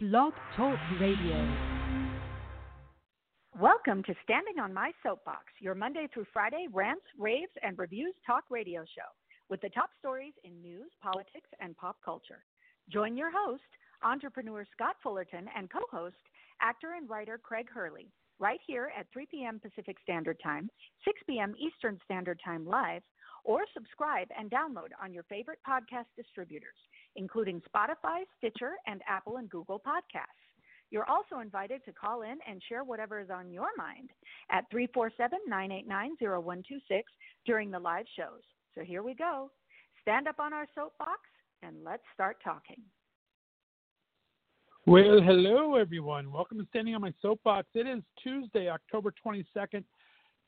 Blog Talk Radio. Welcome to Standing on My Soapbox, your Monday through Friday rants, raves, and reviews talk radio show with the top stories in news, politics, and pop culture. Join your host, entrepreneur Scott Fullerton, and co host, actor and writer Craig Hurley, right here at 3 p.m. Pacific Standard Time, 6 p.m. Eastern Standard Time live, or subscribe and download on your favorite podcast distributors including Spotify, Stitcher, and Apple and Google Podcasts. You're also invited to call in and share whatever is on your mind at 347 989 0126 during the live shows. So here we go. Stand up on our soapbox and let's start talking. Well, hello, everyone. Welcome to Standing on My Soapbox. It is Tuesday, October 22nd,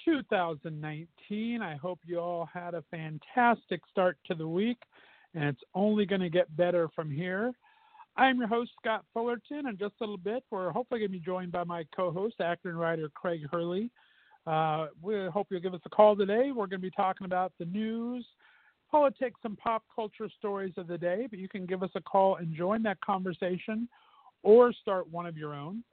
2019. I hope you all had a fantastic start to the week and it's only going to get better from here. I'm your host, Scott Fullerton, and just a little bit, we're hopefully going to be joined by my co host, actor and writer Craig Hurley. Uh, we hope you'll give us a call today. We're going to be talking about the news, politics, and pop culture stories of the day, but you can give us a call and join that conversation or start one of your own.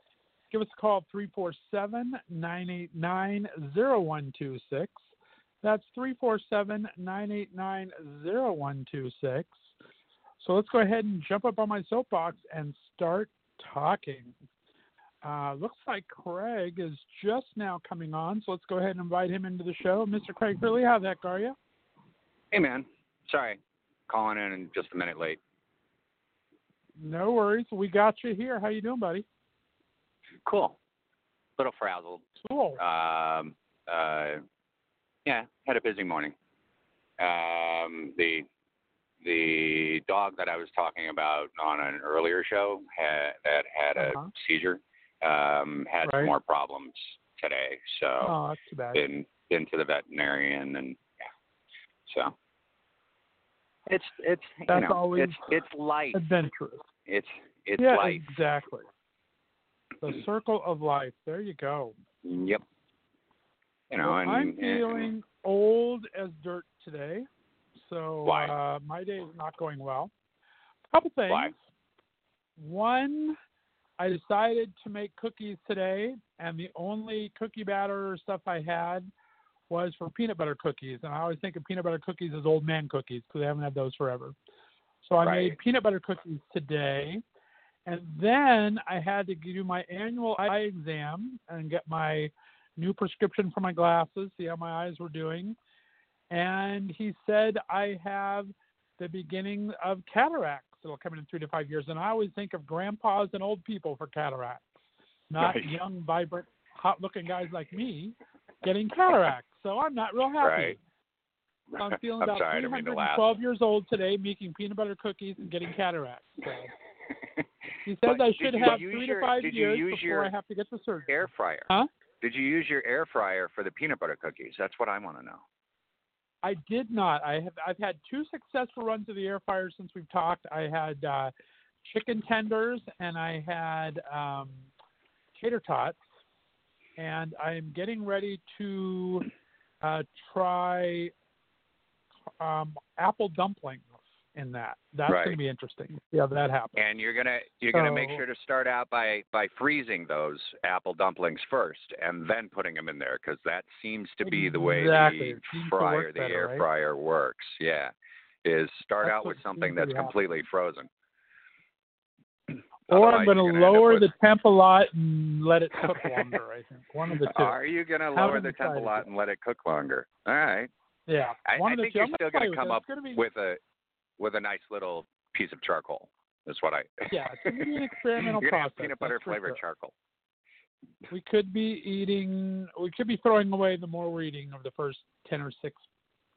Give us a call 347 989 0126. That's 347 989 0126. So let's go ahead and jump up on my soapbox and start talking. Uh, looks like Craig is just now coming on, so let's go ahead and invite him into the show. Mr. Craig Hurley, how the heck are you? Hey, man. Sorry, calling in just a minute late. No worries. We got you here. How you doing, buddy? Cool. Little frazzled. Cool. Um, uh, yeah, had a busy morning. Um, the the dog that I was talking about on an earlier show had that had a Uh-huh. seizure um, had Right. some more problems today. So Oh, that's too bad. been been to the veterinarian and yeah. So it's it's you That's know always it's it's life. Adventurous. It's it's yeah, life. exactly. The circle of life. There you go. Yep. You know, Well, and, I'm and- feeling old as dirt today, so Why? Uh, my day is not going well. A couple things. Why? One, I decided to make cookies today, and the only cookie batter stuff I had was for peanut butter cookies, and I always think of peanut butter cookies as old man cookies because I haven't had those forever. So I Right. made peanut butter cookies today, and then I had to do my annual eye exam and get my new prescription for my glasses, see how my eyes were doing. And he said I have the beginning of cataracts. It'll come in three to five years. And I always think of grandpas and old people for cataracts, not Right. young, vibrant, hot looking guys like me getting cataracts. So I'm not real happy. Right. So I'm feeling I'm about sorry, I didn't mean to 312 years old today, making peanut butter cookies and getting cataracts. So he says But I should have three your- to five years before your I have to get the surgery. air fryer. Huh? Did you use your air fryer for the peanut butter cookies? That's what I want to know. I did not. I have I've had two successful runs of the air fryer since we've talked. I had uh, chicken tenders and I had um, tater tots, and I'm getting ready to uh, try um, apple dumplings in that. That's going to be interesting. Yeah, that happens. And you're gonna you're gonna make sure to start out by by freezing those apple dumplings first, and then putting them in there because that seems to be the way Exactly. The fryer, the better, air right? fryer works. Yeah, is start That's out with something that's be happening. completely frozen. Or Otherwise, I'm going to gonna end up lower with- the temp a lot and let it cook longer. I think one of the two. Are you gonna lower the temp a lot and let it cook longer? All right. Yeah, I, I think you're I'm still gonna come up It's with a with a nice little piece of charcoal. That's what I. yeah, it's going to be an experimental You're gonna have process. peanut butter that's flavored sure. charcoal. We could be eating. We could be throwing away the more we're eating of the first ten or six,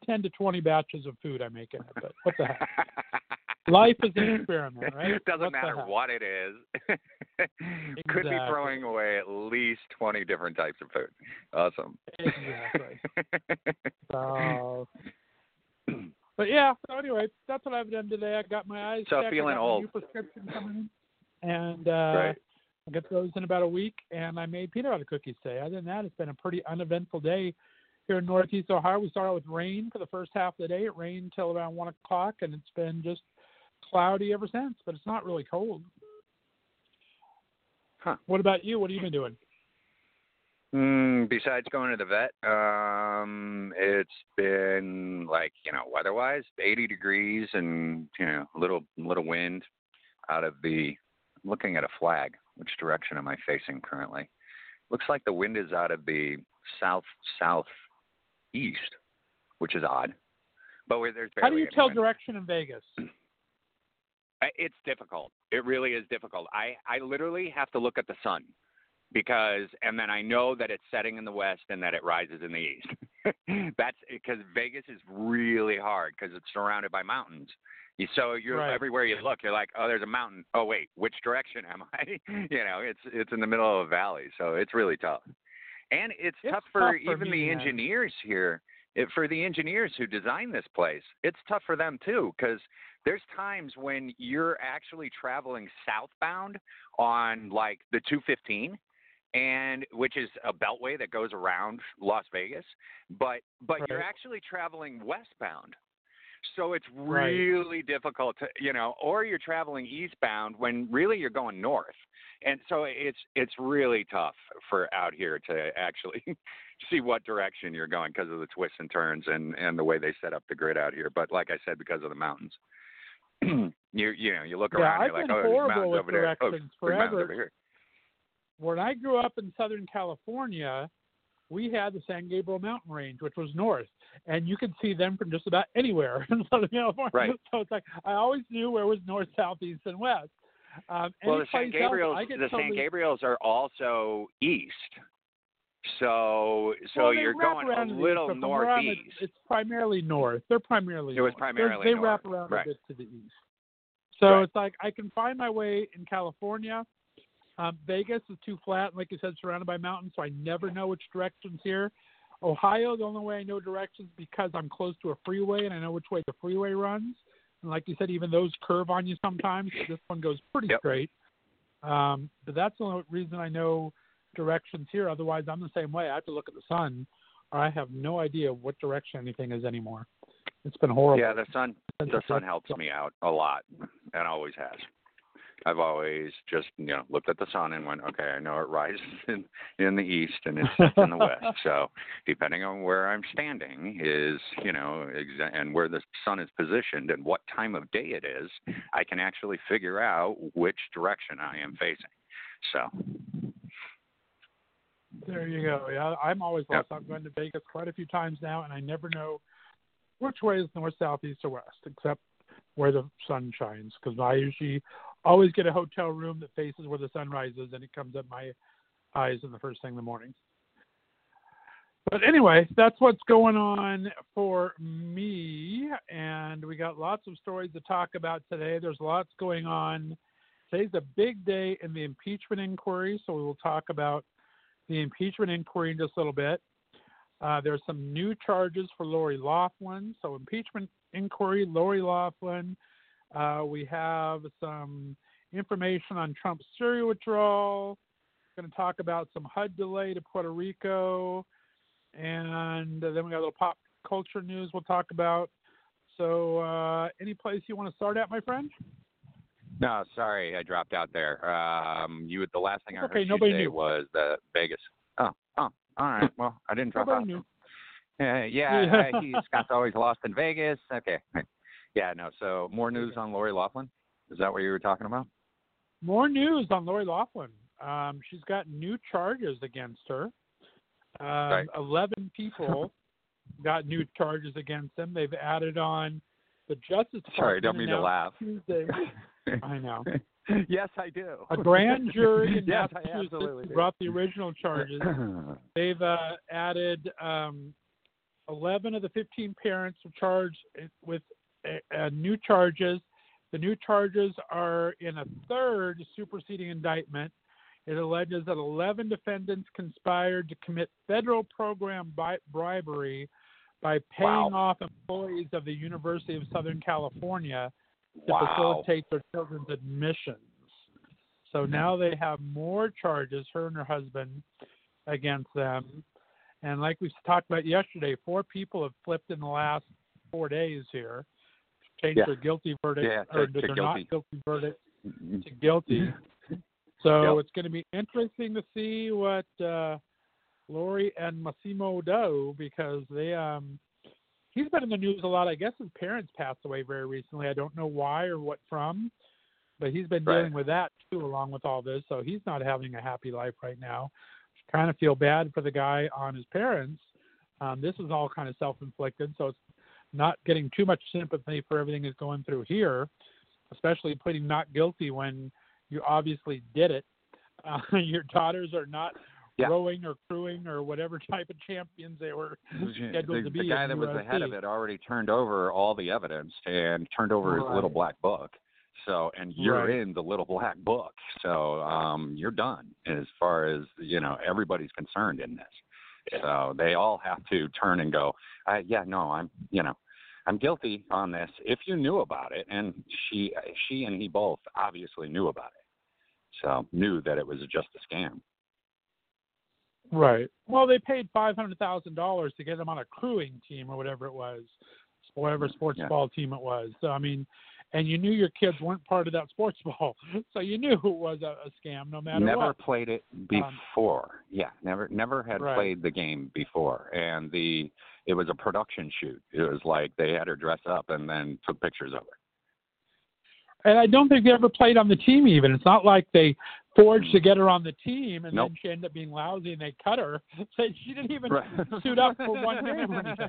ten to twenty batches of food I make in it. But what the heck? Life is an experiment, right? It doesn't What matter what it is. Could be throwing away at least 20 different types of food. Awesome. Exactly. So, but yeah. So anyway, that's what I've done today. I got my eyes. So checked. I feeling got old. New prescription coming in, and uh, Right. I get those in about a week. And I made peanut butter cookies today. Other than that, it's been a pretty uneventful day here in Northeast Ohio. We started with rain for the first half of the day. It rained till around one o'clock, and it's been just cloudy ever since. But it's not really cold. Huh. What about you? What have you been doing? Mm, besides going to the vet, um, it's been like you know weather-wise, 80 degrees and you know a little little wind out of the. I'm looking at a flag. Which direction am I facing currently? Looks like the wind is out of the south southeast, which is odd. But where there's How do you tell wind. direction in Vegas? It's difficult. It really is difficult. I I literally have to look at the sun because and then I know that it's setting in the west and that it rises in the east. That's because Vegas is really hard because it's surrounded by mountains. You, so you're Right. everywhere you look, you're like, oh, there's a mountain. Oh wait, which direction am I? you know, it's it's in the middle of a valley, so it's really tough. And it's, It's tough for tough for even me, the engineers here. It, for the engineers who design this place, it's tough for them too because there's times when you're actually traveling southbound on like the 215 and which is a beltway that goes around Las Vegas but but you're actually traveling westbound. So it's Right. really difficult to you know or you're traveling eastbound when really you're going north. And so it's it's really tough for out here to actually see what direction you're going because of the twists and turns and and the way they set up the grid out here. But like I said because of the mountains you you know you look Yeah, around I've you're like oh there's mountains over there. Oh there's mountains forever. over here When I grew up in Southern California, we had the San Gabriel Mountain Range, which was north, and you could see them from just about anywhere in Southern California. Right. So it's like I always knew where was north, south, east, and west. Um, Well, the San else, Gabriels, get the San Gabriels are also east. So, so well, you're going a little east, but from where I'm, northeast. It's, it's primarily north. They're primarily. It was north. primarily They're, They north, wrap around right. a bit to the east. So Right. it's like I can find my way in California. Um, Vegas is too flat, like you said, surrounded by mountains, so I never know which directions here. Ohio, the only way I know directions because I'm close to a freeway and I know which way the freeway runs. And like you said, even those curve on you sometimes. This one goes pretty Yep. straight. Um, but that's the only reason I know directions here. Otherwise, I'm the same way. I have to look at the sun, or I have no idea what direction anything is anymore. It's been horrible. Yeah, the sun the sun helps me out a lot, and always has. I've always just you know looked at the sun and went, okay, I know it rises in in the east and it sets in the west. So depending on where I'm standing is you know exa- and where the sun is positioned and what time of day it is, I can actually figure out which direction I am facing. So There you go. Yeah, I'm always Yep. lost. I've gone to Vegas quite a few times now, and I never know which way is north, south, east, or west, except where the sun shines. Because I usually always get a hotel room that faces where the sun rises, and it comes up my eyes in the first thing in the morning. But anyway, that's what's going on for me, and we got lots of stories to talk about today. There's lots going on. Today's a big day in the impeachment inquiry, so we will talk about the impeachment inquiry in just a little bit. Uh, there's some new charges for Lori Loughlin. So, impeachment inquiry, Lori Loughlin. Uh, we have some information on Trump's Syria withdrawal. Going to talk about some HUD delay to Puerto Rico. And then we got a little pop culture news we'll talk about. So, uh, any place you want to start at, my friend? no, sorry, I dropped out there. Um, you the last thing I Okay, heard you nobody say knew. was the Vegas. Oh, oh, all right. Well, I didn't drop Nobody out. knew. Yeah, yeah, Yeah. uh, he, Scott's always lost in Vegas. Okay. Yeah, no. So more news on Lori Loughlin. Is that what you were talking about? More news on Lori Loughlin. Um, she's got new charges against her. Um, Right. Eleven people got new charges against them. They've added on the Justice Department. Sorry, don't mean to laugh. Tuesday. I know. yes, I do. A grand jury in yes, Massachusetts brought the original charges. They've uh, added um, 11 of the 15 parents are charged with uh, new charges. The new charges are in a third superseding indictment. It alleges that 11 defendants conspired to commit federal program bi- bribery by paying Wow. off employees of the University of Southern California to Wow. facilitate their children's admissions. So now they have more charges, her and her husband, against them. And like we talked about yesterday, four people have flipped in the last four days here, changed Yeah. their guilty verdict Yeah, or to- their to not guilty. guilty verdict to guilty. So Yep. it's going to be interesting to see what uh, Lori and Mossimo do because they um he's been in the news a lot. I guess his parents passed away very recently. I don't know why or what from, but he's been Right. dealing with that too along with all this. So he's not having a happy life right now. Kind of feel bad for the guy on his parents. Um, this is all kind of self-inflicted, so it's not getting too much sympathy for everything he's going through here, especially pleading not guilty when you obviously did it. Uh, your daughters are not Yeah. rowing or crewing or whatever type of champions they were scheduled the, to the guy that was the head of it already turned over all the evidence and turned over his little black book. So, and you're Right. in the little black book. So, um, you're done as far as you know. Everybody's concerned in this. So they all have to turn and go. Uh, yeah, no, I'm, you know, I'm guilty on this. If you knew about it, and she, she and he both obviously knew about it. So knew that it was just a scam. Right. Well, they paid five hundred thousand dollars to get him on a crewing team or whatever it was, whatever sports Yeah. ball team it was. So I mean, and you knew your kids weren't part of that sports ball, so you knew it was a, a scam no matter never what. Um, played it before. yeah, never never had Right. played the game before. And the it was a production shoot. It was like they had her dress up and then took pictures of her. And I don't think they ever played on the team. Even it's not like they forged to get her on the team, and Nope. then she ended up being lousy, and they cut her. So she didn't even Right. suit up for one game or anything.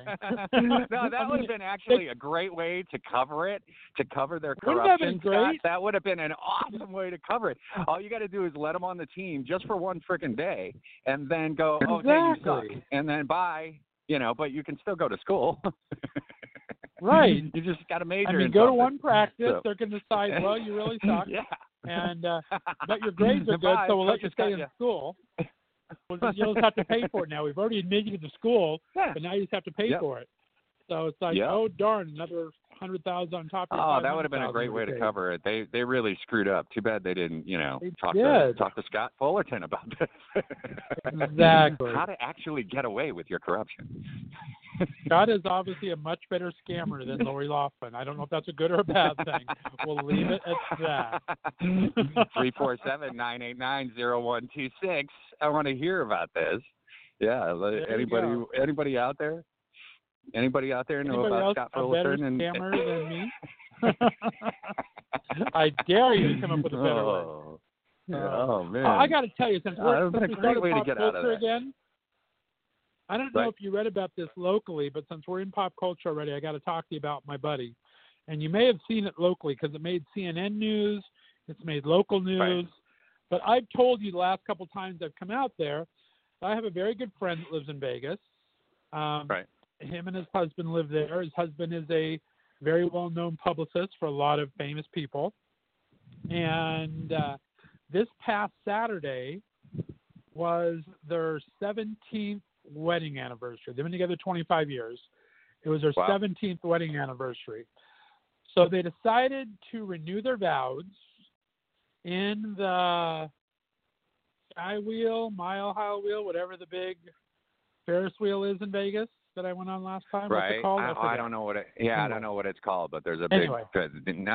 no, that I would mean, have been actually a great way to cover it, to cover their Wouldn't that corruption. been Scott. great? That would have been an awesome way to cover it. All you got to do is let them on the team just for one freaking day, and then go, oh, okay, you suck, and then bye. You know, but you can still go to school. Right. You just got to major. I mean, in go to one practice. So- They're going to decide, well, you really suck, yeah. and uh, but your grades are good, so we'll let you stay in ya. school. Well, you'll just have to pay for it now. We've already admitted you to school, Yeah. but now you just have to pay Yep. for it. So it's like, Yep. oh darn, another hundred thousand on top of your Oh, that would have been a great way to cover it. They they really screwed up. Too bad they didn't, you know, They talk to talk to Scott Fullerton about this. Exactly. How to actually get away with your corruption. Scott is obviously a much better scammer than Lori Loughlin. I don't know if that's a good or a bad thing. We'll leave it at that. Three four seven nine eight nine zero one two six. I want to hear about this. Yeah. There Anybody anybody out there? Anybody out there know Anybody about else Scott a better Fullerton and scammer than me? I dare you to come up with a better word. oh, Uh, oh man. I got to tell you, since Oh, we're that would've since a we great started way to pop get out of culture that. again. I don't know Right. if you read about this locally, but since we're in pop culture already, I got to talk to you about my buddy. And you may have seen it locally because it made CNN news, it's made local news. Right. But I've told you the last couple times I've come out there, I have a very good friend that lives in Vegas. Um, Right. Him and his husband live there. His husband is a very well-known publicist for a lot of famous people. And uh, this past Saturday was their 17th wedding anniversary. They've been together 25 years. It was their Wow. 17th wedding anniversary. So they decided to renew their vows in the Sky Wheel, Mile High Wheel, whatever the big Ferris wheel is in Vegas that I went on last time. Right. called? I, I don't know what it. Yeah, I don't know what it's called, but there's a big. Anyway.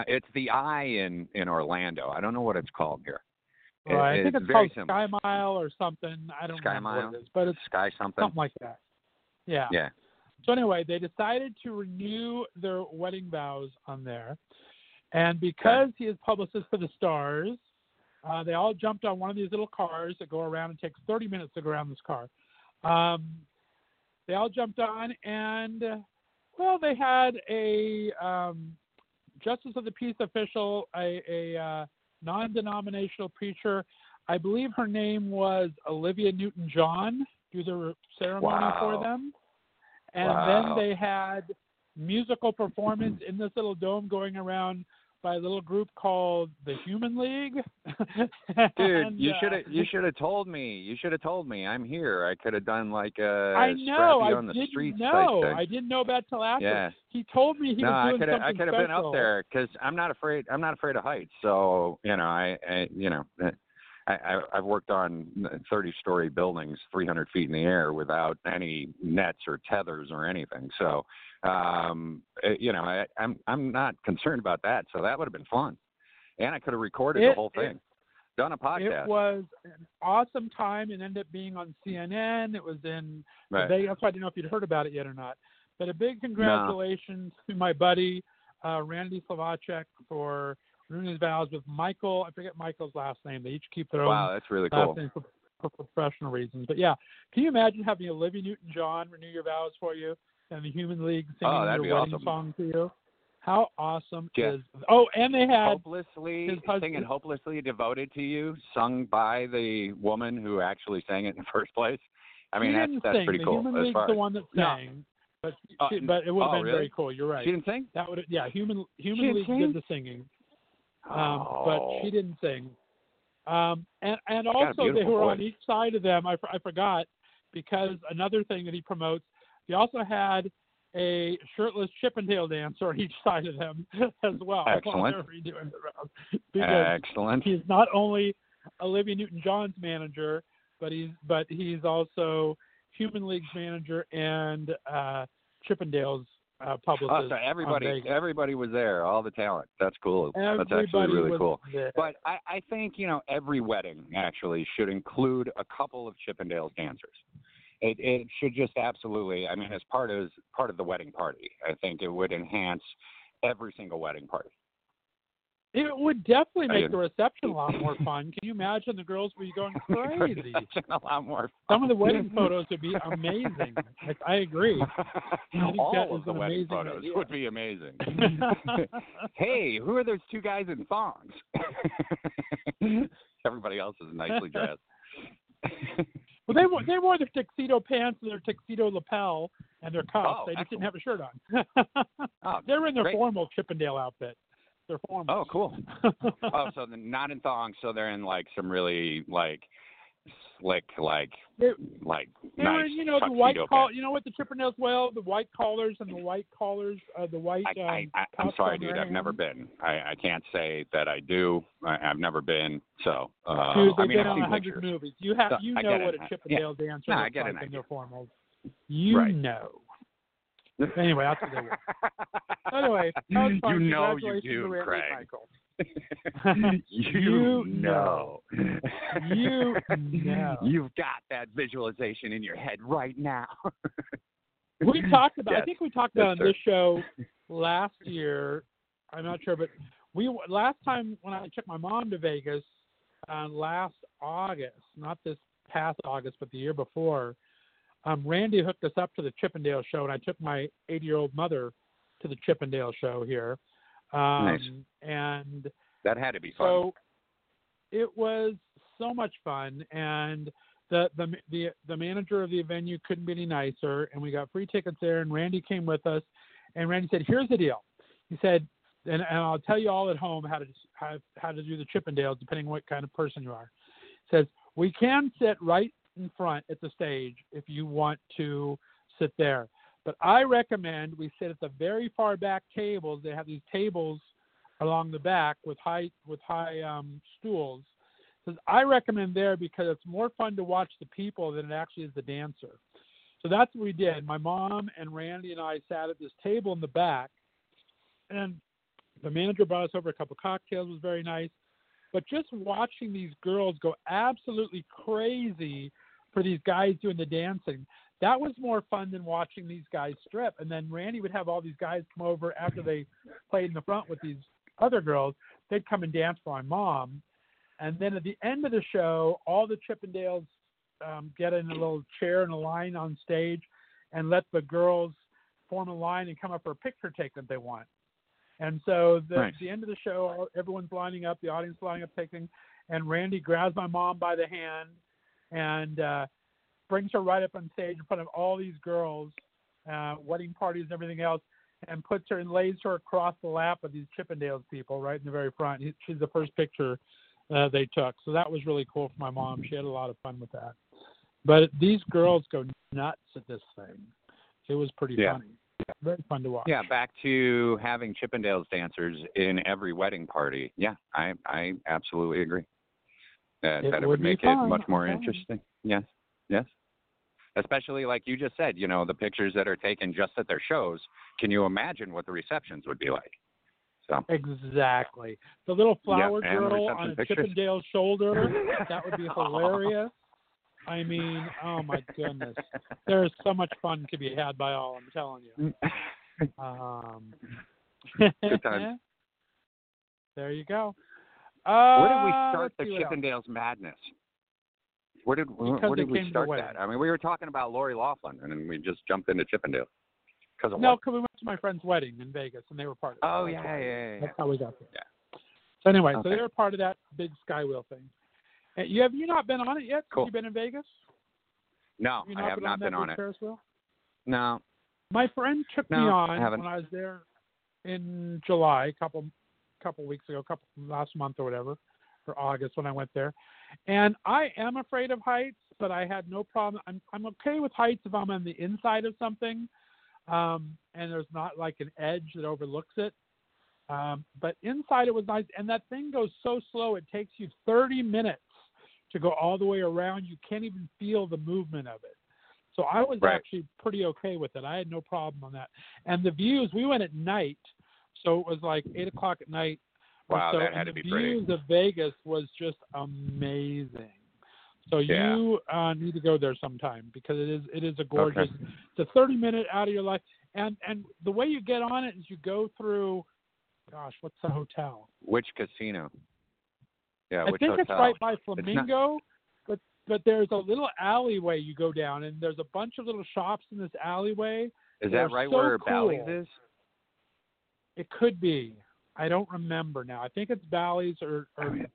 It's the Eye in in Orlando. I don't know what it's called here. I think it's it's called similar. Sky Mile or something. I don't Sky remember Mile? what it is, but it's Sky something. something like that. Yeah. Yeah. So anyway, they decided to renew their wedding vows on there, and because he is publicist for the stars, uh, they all jumped on one of these little cars that go around. and takes 30 minutes to go around this car. Um, they all jumped on, and well, they had a um, justice of the peace official, a, a uh, non-denominational preacher. I believe her name was Olivia Newton-John. Do the ceremony Wow. for them, and Wow. then they had musical performance in this little dome going around by a little group called the Human League. Dude, And, you uh, should have you should have told me. You should have told me. I'm here. I could have done like a I know. I on the didn't streets know. I didn't know about till after. Yeah. He told me he no, was I doing I something could have been up there because I'm not afraid. I'm not afraid of heights. So you know, I, I you know, I, I I've worked on 30 story buildings, 300 feet in the air without any nets or tethers or anything. So um, eh, you know, I, I'm I'm not concerned about that. So that would have been fun, and I could have recorded the It- whole it- thing. done a podcast. It was an awesome time. It ended up being on CNN. It was in right. Vegas. That's why I didn't know if you'd heard about it yet or not. But a big congratulations to my buddy uh, Randy Slavacek for renewing his vows with Michael. I forget Michael's last name. They each keep their wow, own that's really cool. for, for professional reasons. But yeah, can you imagine having Olivia Newton-John renew your vows for you and the Human League singing Oh, your wedding awesome. song to you? How awesome Yeah. is? Oh, and they had Hopelessly singing "Hopelessly Devoted to You," sung by the woman who actually sang it in the first place. I mean, that's that's sing. pretty the cool. Human as League's far the one that No. sang, but Uh, but it would have oh, been really? very cool. You're right. She didn't sing. That would yeah. Human Human League sing? did the singing, um, oh. but she didn't sing. Um, and and also they were on each side of them. I forgot because another thing that he promotes, he also had a shirtless Chippendale dancer on each side of him as well. Excellent. redoing the round. Because Excellent. he's not only Olivia Newton-John's manager, but he's but he's also Human League's manager and uh, Chippendale's uh, publicist. Oh, so everybody, everybody was there. All the talent. That's cool. That's actually really cool. there. But I, I think you know every wedding actually should include a couple of Chippendales dancers. It, it should just absolutely. I mean, as part of part of the wedding party, I think it would enhance every single wedding party. It would definitely make the reception a lot more fun. Can you imagine the girls would be going crazy? a lot more. Fun. Some of the wedding photos would be amazing. I, I agree. that All of the wedding amazing photos idea. would be amazing. hey, who are those two guys in thongs? Everybody else is nicely dressed. Well, they wore they wore their tuxedo pants and their tuxedo lapel and their cuffs. Oh, they just didn't have a shirt on. Oh, they were in their great. formal Chippendale outfit. Their formal. Oh, cool. oh, so they're not in thongs, so they're in like some really like slick, like They- like They nice were, you know, the white collar. You know what the Chippendales well, the white collars and the white collars, uh, the white. I, um, I, I, I'm sorry, dude. I've never been. I, I can't say that I do. I, I've never been. So, uh, Dude, I mean, been I've on seen hundred pictures. movies. You have, So, you know what a Chippendale dancer No, looks like in idea. their formals. You Right. know. Anyway, what they were. Anyway, you know you do, Craig. Michael. you, You know. You know. You've got that visualization in your head right now. We talked about. I think we talked Yes, about on this show last year. I'm not sure, but we last time when I took my mom to Vegas uh, last August, not this past August, but the year before. Um, Randy hooked us up to the Chippendale show, and I took my 80 year old mother to the Chippendale show here. Um, Nice. And that had to be fun. so it was so much fun, and the the the the manager of the venue couldn't be any nicer, and we got free tickets there. And Randy came with us, and Randy said, "Here's the deal." He said, and, and I'll tell you all at home how to how, how to do the Chippendales, depending what kind of person you are. He says we can sit right in front at the stage if you want to sit there. But I recommend we sit at the very far back tables. They have these tables along the back with high with high um, stools. Says I recommend there because it's more fun to watch the people than it actually is the dancer. So that's what we did. My mom and Randy and I sat at this table in the back, and the manager brought us over a couple cocktails. It was very nice. But just watching these girls go absolutely crazy for these guys doing the dancing, that was more fun than watching these guys strip. And then Randy would have all these guys come over after they played in the front with these other girls. They'd come and dance for my mom. And then at the end of the show, all the Chippendales um, get in a little chair and a line on stage and let the girls form a line and come up for a picture take that they want. And so the, Nice. the end of the show, everyone's lining up, the audience lining up, taking, and Randy grabs my mom by the hand and uh, brings her right up on stage in front of all these girls, uh, wedding parties and everything else, and puts her and lays her across the lap of these Chippendales people right in the very front. She's the first picture uh, they took, so that was really cool for my mom. She had a lot of fun with that. But these girls go nuts at this thing. It was pretty Yeah. funny. Very fun to watch. Yeah, back to having Chippendales dancers in every wedding party. Yeah, I I absolutely agree. That It that it would would make it much more I'm telling you. interesting. Yes, yes. Especially like you just said, you know, the pictures that are taken just at their shows. Can you imagine what the receptions would be like? So Exactly. The little flower the girl on a pictures. Chippendale shoulder. that would be hilarious. I mean, oh my goodness. There's so much fun to be had by all, I'm telling you. Um, Good times. there you go. Uh, Where did we start the see what else. Chippendales madness? Where did where did we start that? I mean, we were talking about Lori Loughlin, and then we just jumped into Chippendale. Because of No, because we went to my friend's wedding in Vegas, and they were part of it. Oh That's yeah, yeah, yeah. yeah. That's how we got there. Yeah. So anyway, so Okay. they were part of that big Skywheel thing. Eh, you have you not been on it yet? Cool. You been in Vegas? No, I have been not been on it. Ferris wheel? No. My friend took me No, I on haven't. when I was there in July, a couple couple weeks ago, couple last month or whatever, or August when I went there. And I am afraid of heights, but I had no problem. I'm I'm okay with heights if I'm on the inside of something, um, and there's not like an edge that overlooks it. Um, but inside it was nice, and that thing goes so slow it takes you 30 minutes to go all the way around. You can't even feel the movement of it. So I was Right. actually pretty okay with it. I had no problem on that. And the views, we went at night, so it was like eight o'clock at night. Wow, so, that had to the be pretty. views of Vegas was just amazing. So Yeah. you uh, need to go there sometime because it is it is a gorgeous. It's a thirty minute out of your life, and and the way you get on it is you go through. Gosh, what's the hotel? Which casino? Yeah, I think hotel? it's right by Flamingo, but but there's a little alleyway you go down, and there's a bunch of little shops in this alleyway. Is that right so where cool. Bally's is? It could be. I don't remember now. I think it's Bally's or or, Oh, yeah.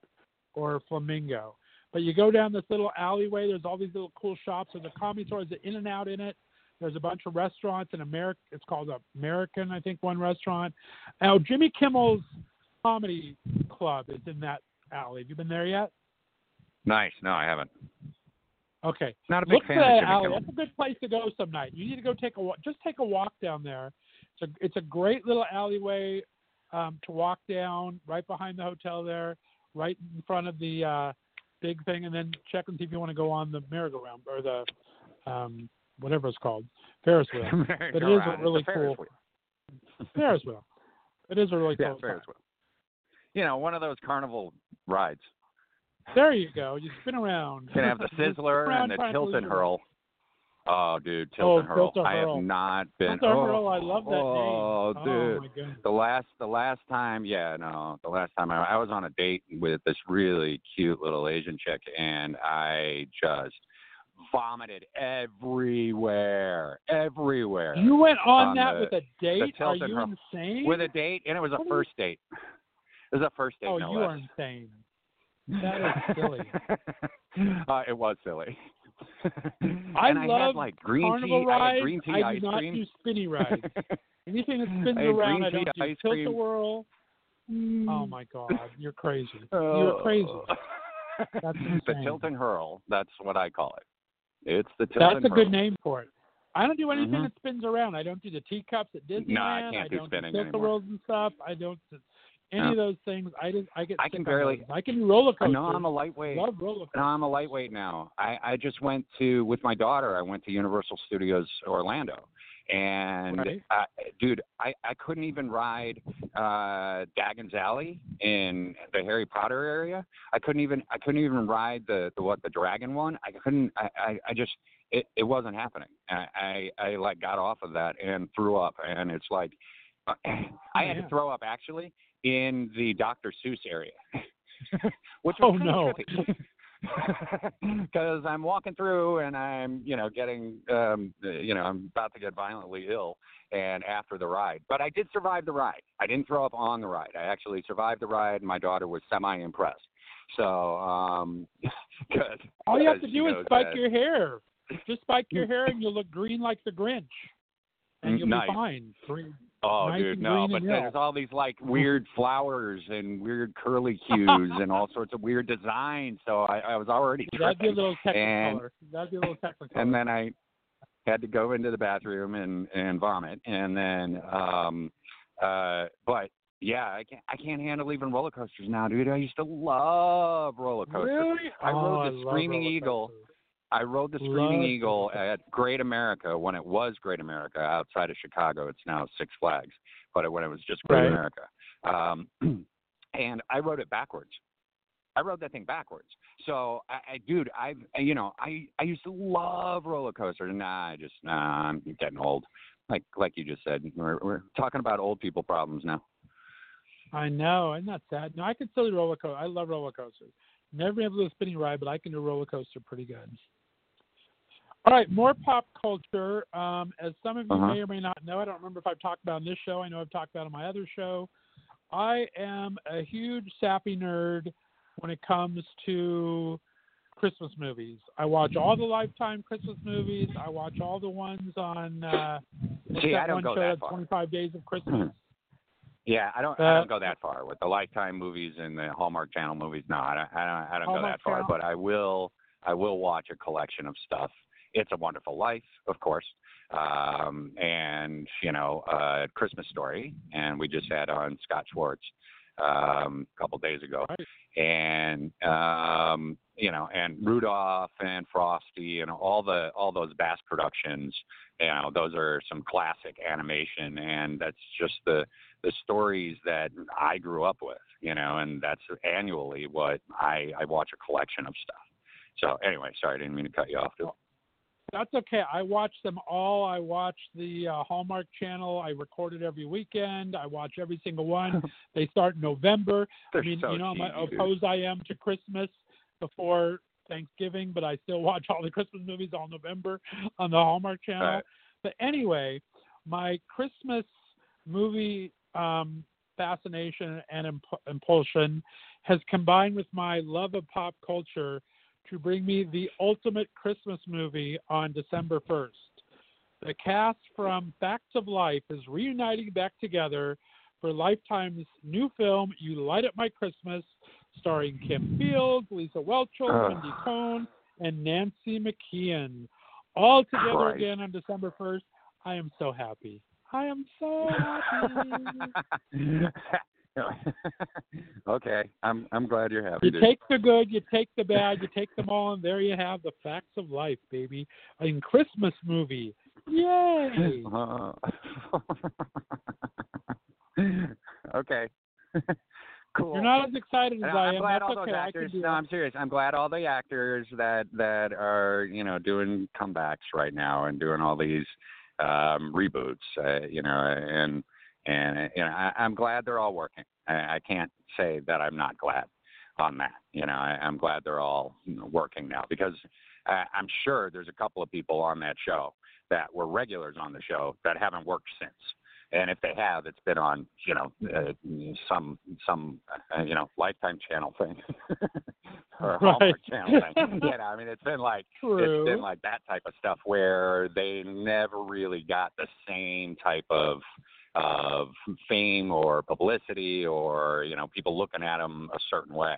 or Flamingo. But you go down this little alleyway. There's all these little cool shops. There's a comedy store. There's an In and Out in it. There's a bunch of restaurants in America. It's called American, I think, one restaurant. Now Jimmy Kimmel's comedy club is in that alley. Have you been there yet? Nice. No, I haven't. Okay. Not a big Look fan for of that Jimmy alley. Kimmel. That's a good place to go some night. You need to go take a walk. Just take a walk down there. It's a it's a great little alleyway um, to walk down right behind the hotel there, right in front of the uh, big thing, and then check and see if you want to go on the merry-go-round or the um, whatever it's called, Ferris wheel. But it is. It's really a Ferris cool. wheel. Ferris wheel. It is a really Yeah, cool. Ferris wheel. You know, one of those carnival rides. There you go. You spin around. You can have the Sizzler and the Tilt and Hurl. Oh, dude, Oh, Tilt and Hurl. I have not been. Tilt and oh, Hurl, I love that oh, name. dude. Oh my goodness. the last the last time yeah no the last time I, I was on a date with this really cute little asian chick and i just vomited everywhere everywhere You went on, on that the- with a date? Are you Hurl. insane? with a date and it was a What are you- first date it was a first date oh, no you less. are insane. That is silly. uh, it was silly I and I love had like green Carnival tea I rides. had green tea I ice do not cream do spinny rides. Anything that spins I around, I don't do. ice Tilt a whirl. Oh my God, you're crazy. You're crazy. That's the insane. tilt and hurl. That's what I call it. It's the tilt That's and a good name for it. I don't do anything Mhm. that spins around. I don't do the teacups at Disneyland. No, I can't do don't spinning do tilt the anymore. whirls and stuff. I don't do any No. of those things. I just I get. I can barely-. I can do roller I coasters. know I'm a lightweight. Love roller coasters. No, I'm a lightweight now. I, I just went to with my daughter. I went to Universal Studios Orlando, and Right. uh, dude, I I couldn't even ride uh Diagon's Alley in the Harry Potter area. I couldn't even I couldn't even ride the, the what the dragon one. I couldn't. I I, I just it, it wasn't happening. I, I I like got off of that and threw up, and it's like I had to throw up actually in the Dr. Seuss area, which was Oh, no. because I'm walking through and I'm, you know, getting, um, you know, I'm about to get violently ill, and after the ride. But I did survive the ride. I didn't throw up on the ride. I actually survived the ride, and my daughter was semi-impressed. So, um, good. All you have to do is spike that- your hair. Just spike your hair, and you'll look green like the Grinch, and you'll Nice. be fine. Green. Oh, nice dude, no, but and there's all these like weird flowers and weird curly cues and all sorts of weird designs. So I, I was already That'd be a little And- technicolor. That'd be a little technicolor. and then I had to go into the bathroom and and vomit, and then um uh but yeah, I can't I can't handle even roller coasters now, dude. I used to love roller coasters. really? I oh, rode the I love Screaming Eagle. coasters. I rode the Screaming Love Eagle at Great America when it was Great America outside of Chicago. It's now Six Flags, but when it was just Great Right. America. Um, and I wrote it backwards. I wrote that thing backwards. So, I, I dude, I, you know, I, I used to love roller coasters. Nah, I just, nah, I'm getting old. Like, like you just said, we're, we're talking about old people problems now. I know, I'm not sad. No, I can still do roller coaster. I love roller coasters. Never been able to do a spinning ride, but I can do roller coaster pretty good. All right, more pop culture. Um, as some of you Uh-huh. may or may not know, I don't remember if I've talked about on this show. I know I've talked about it on my other show. I am a huge sappy nerd when it comes to Christmas movies. I watch all the Lifetime Christmas movies. I watch all the ones on uh, See, that I don't one go show? that far. 25 Days of Christmas. Yeah, I don't. Uh, I don't go that far with the Lifetime movies and the Hallmark Channel movies. No, I don't. I don't, I don't go that far. Channel? But I will. I will watch a collection of stuff. It's a Wonderful Life, of course, um, and you know, uh, Christmas Story, and we just had on Scott Schwartz um, a couple days ago, and um, you know, and Rudolph and Frosty and all the all those Bass productions. You know, those are some classic animation, and that's just the the stories that I grew up with, you know, and that's annually what I I watch a collection of stuff. So anyway, sorry, I didn't mean to cut you off. Dude. That's okay. I watch them all. I watch the uh, Hallmark Channel. I record it every weekend. I watch every single one. they start in November. They're I mean, so you know how opposed I am to Christmas before Thanksgiving, but I still watch all the Christmas movies all November on the Hallmark Channel. Right. But anyway, my Christmas movie um, fascination and imp- impulsion has combined with my love of pop culture to bring me the ultimate Christmas movie on December 1st. The cast from Facts of Life is reuniting back together for Lifetime's new film, You Light Up My Christmas, starring Kim Fields, Lisa Whelchel. Mindy Cohn, and Nancy McKeon. All together Christ. again on December 1st. I am so happy. I am so happy. okay, I'm I'm glad you're happy. You dude. take the good, you take the bad, you take them all, and there you have the facts of life, baby. In Christmas movie. Yay! Uh, okay. cool. You're not as excited as I I'm glad That's all okay. I actors. can do No. I'm serious. I'm glad all the actors that that are you know doing comebacks right now and doing all these um, reboots. Uh, you know, and and you know, I, I'm glad they're all working. I, I can't say that I'm not glad on that. You know, I, I'm glad they're all you know, working now because uh, I'm sure there's a couple of people on that show that were regulars on the show that haven't worked since. And if they have, it's been on, you know, uh, some some uh, you know Lifetime Channel thing or Hallmark Right. Channel thing. you know, I mean, it's been like True. it's been like that type of stuff where they never really got the same type of of fame or publicity or you know people looking at them a certain way.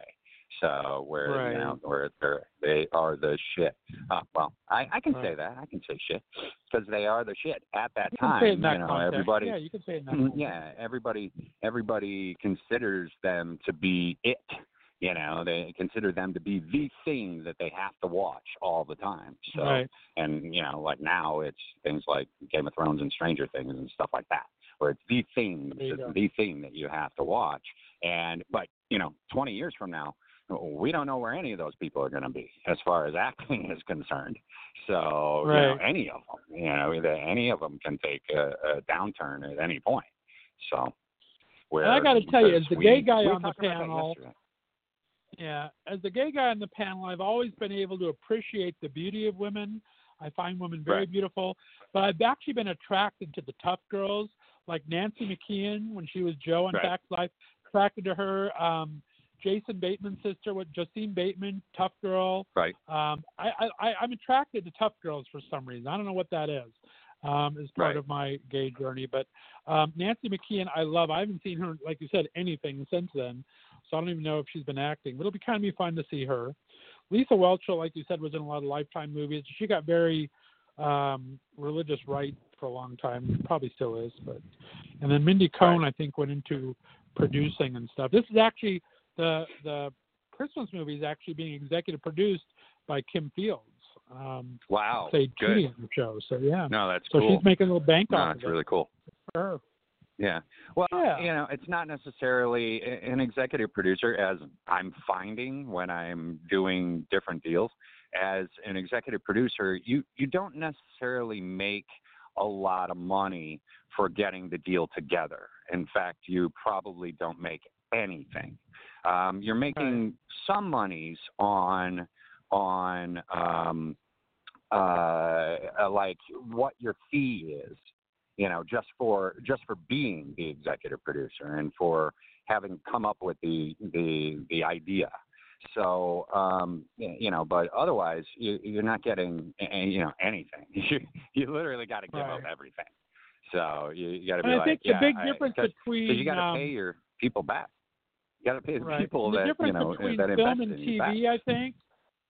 So where Right. you know where they're they are the shit. Uh, well, I, I can say that I can say shit because they are the shit at that You can time. say it in that you know, context. everybody. Yeah, you can say it in that Mm, yeah, everybody everybody considers them to be it. You know, they consider them to be the thing that they have to watch all the time. So Right. and you know, like now it's things like Game of Thrones and Stranger Things and stuff like that, where it's the thing, you the, thing that you have to watch. And but you know, 20 years from now, we don't know where any of those people are going to be as far as acting is concerned. So you know, any of them, you know, any of them can take a, a downturn at any point. So. Where, And I gotta tell you, as the we- gay guy on the talking about that panel. Yeah, as the gay guy on the panel, I've always been able to appreciate the beauty of women. I find women very Right. beautiful, but I've actually been attracted to the tough girls, like Nancy McKeon when she was Jo on Right. Facts Life. Attracted to her. Um, Jason Bateman's sister, with Justine Bateman, tough girl. Right. Um, I, I, I- I'm attracted to tough girls for some reason. I don't know what that is. Um, as part Right. of my gay journey, but um, Nancy McKeon, I love. I haven't seen her, like you said, anything since then, so I don't even know if she's been acting. But it'll be kind of be fun to see her. Lisa Whelchel, like you said, was in a lot of Lifetime movies. She got very um, religious right for a long time. Probably still is, but and then Mindy Cohn, I think, went into producing and stuff. This is actually the the Christmas movie is actually being executive produced by Kim Fields. Um, Wow. played Good. Judy on the show, so yeah. No, that's so cool. she's making a little bank no, off that's really cool. her. Yeah. Well, Yeah. you know, it's not necessarily an executive producer, as I'm finding when I'm doing different deals. As an executive producer, you you don't necessarily make a lot of money for getting the deal together. In fact, you probably don't make anything. Um, you're making some monies on on um, uh, uh, like what your fee is, you know, just for just for being the executive producer and for having come up with the the the idea. So um, you know, but otherwise, you, you're not getting you know anything. You you literally got to give up everything. So you, you got to be And I think yeah, the big I- difference 'cause- between 'cause you got to um, pay your people back. You got to pay the right. people the that difference you know between that film and in you back. TV, I think,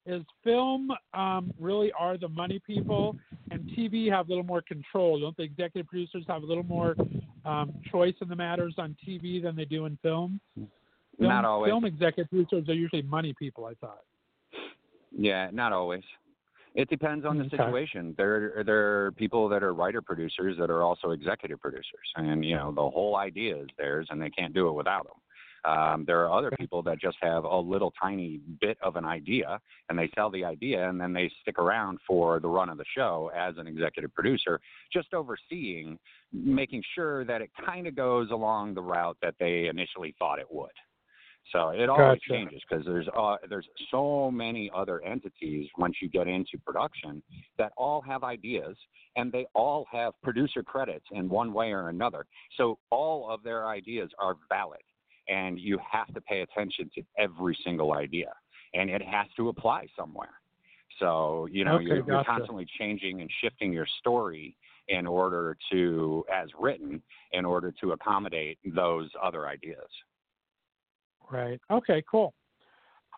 is film um, really are the money people, and TV have a little more control. Don't the executive producers have a little more um, choice in the matters on TV than they do in film? Film, Not always. Film executive producers are usually money people. I thought. Yeah, not always. It depends on the situation. There, there are people that are writer producers that are also executive producers, and you know the whole idea is theirs, and they can't do it without them. Um, there are other people that just have a little tiny bit of an idea, and they sell the idea, and then they stick around for the run of the show as an executive producer, just overseeing, making sure that it kind of goes along the route that they initially thought it would. So it always Gotcha. changes because there's uh, there's so many other entities once you get into production that all have ideas and they all have producer credits in one way or another. So all of their ideas are valid, and you have to pay attention to every single idea, and it has to apply somewhere. So you know Okay, you're, you're constantly changing and shifting your story in order to, as written, in order to accommodate those other ideas. Right. Okay. Cool.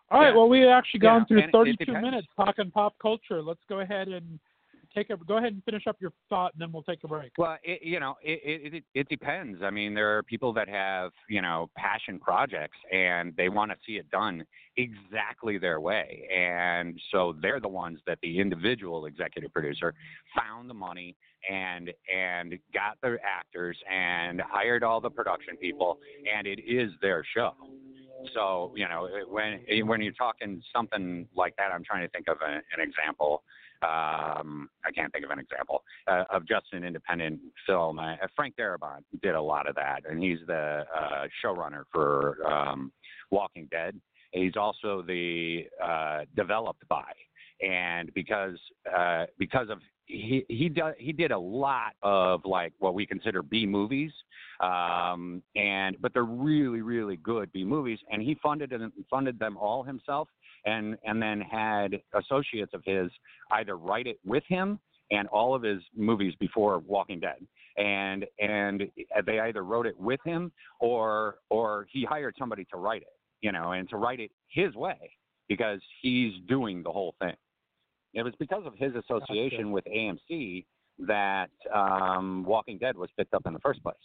All right. Yeah. Well, we've actually gone Yeah, through and 32 minutes talking pop culture. Let's go ahead and take a go ahead and finish up your thought, and then we'll take a break. Well, it, you know, it, it it it depends. I mean, there are people that have you know passion projects and they want to see it done exactly their way, and so they're the ones that the individual executive producer found the money and and got the actors and hired all the production people, and it is their show. So you know, when when you're talking something like that, I'm trying to think of a, an example. Um, I can't think of an example uh, of just an independent film. Uh, Frank Darabont did a lot of that, and he's the uh, showrunner for um, Walking Dead. He's also the uh, developed by, and because uh, because of he he did he did a lot of like what we consider B movies, um, and but they're really really good B movies, and he funded and funded them all himself, and and then had associates of his either write it with him and all of his movies before Walking Dead, and and they either wrote it with him or or he hired somebody to write it, you know, and to write it his way because he's doing the whole thing. It was because of his association with AMC that um, Walking Dead was picked up in the first place.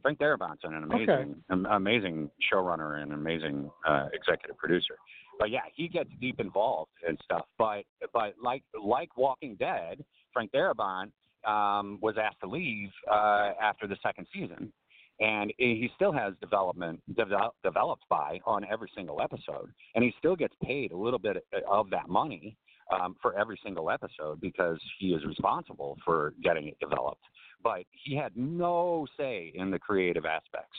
Frank Darabont's an amazing, Okay. am- amazing showrunner and amazing uh, executive producer. But yeah, he gets deep involved and stuff. But but like like Walking Dead, Frank Darabont um, was asked to leave uh, after the second season, and he still has development develop, developed by on every single episode, and he still gets paid a little bit of that money um, for every single episode because he is responsible for getting it developed. But he had no say in the creative aspects,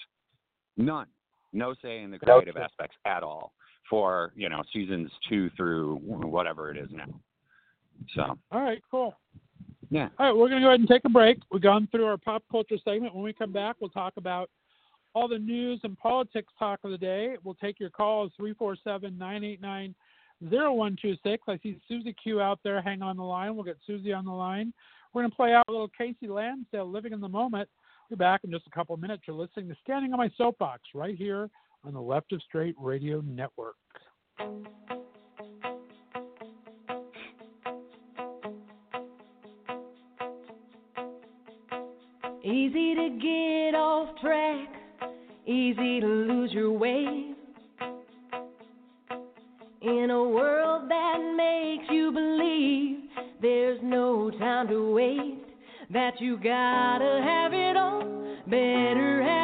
none, no say in the creative Gotcha. aspects at all for you know seasons two through whatever it is now. So All right. Cool. yeah. All right, we're going to go ahead and take a break. We've gone through our pop culture segment. When we come back, we'll talk about all the news and politics talk of the day. We'll take your calls 347 989 0126. I see Susie Q out there. Hang on the line. We'll get Susie on the line. We're going to play out a little Kasey Lansdale, Living in the Moment. We'll be back in just a couple of minutes. You're listening to Standing on My Soapbox right here on the Left of Straight Radio Network. Easy to get off track, easy to lose your way. That you gotta have it all. Better have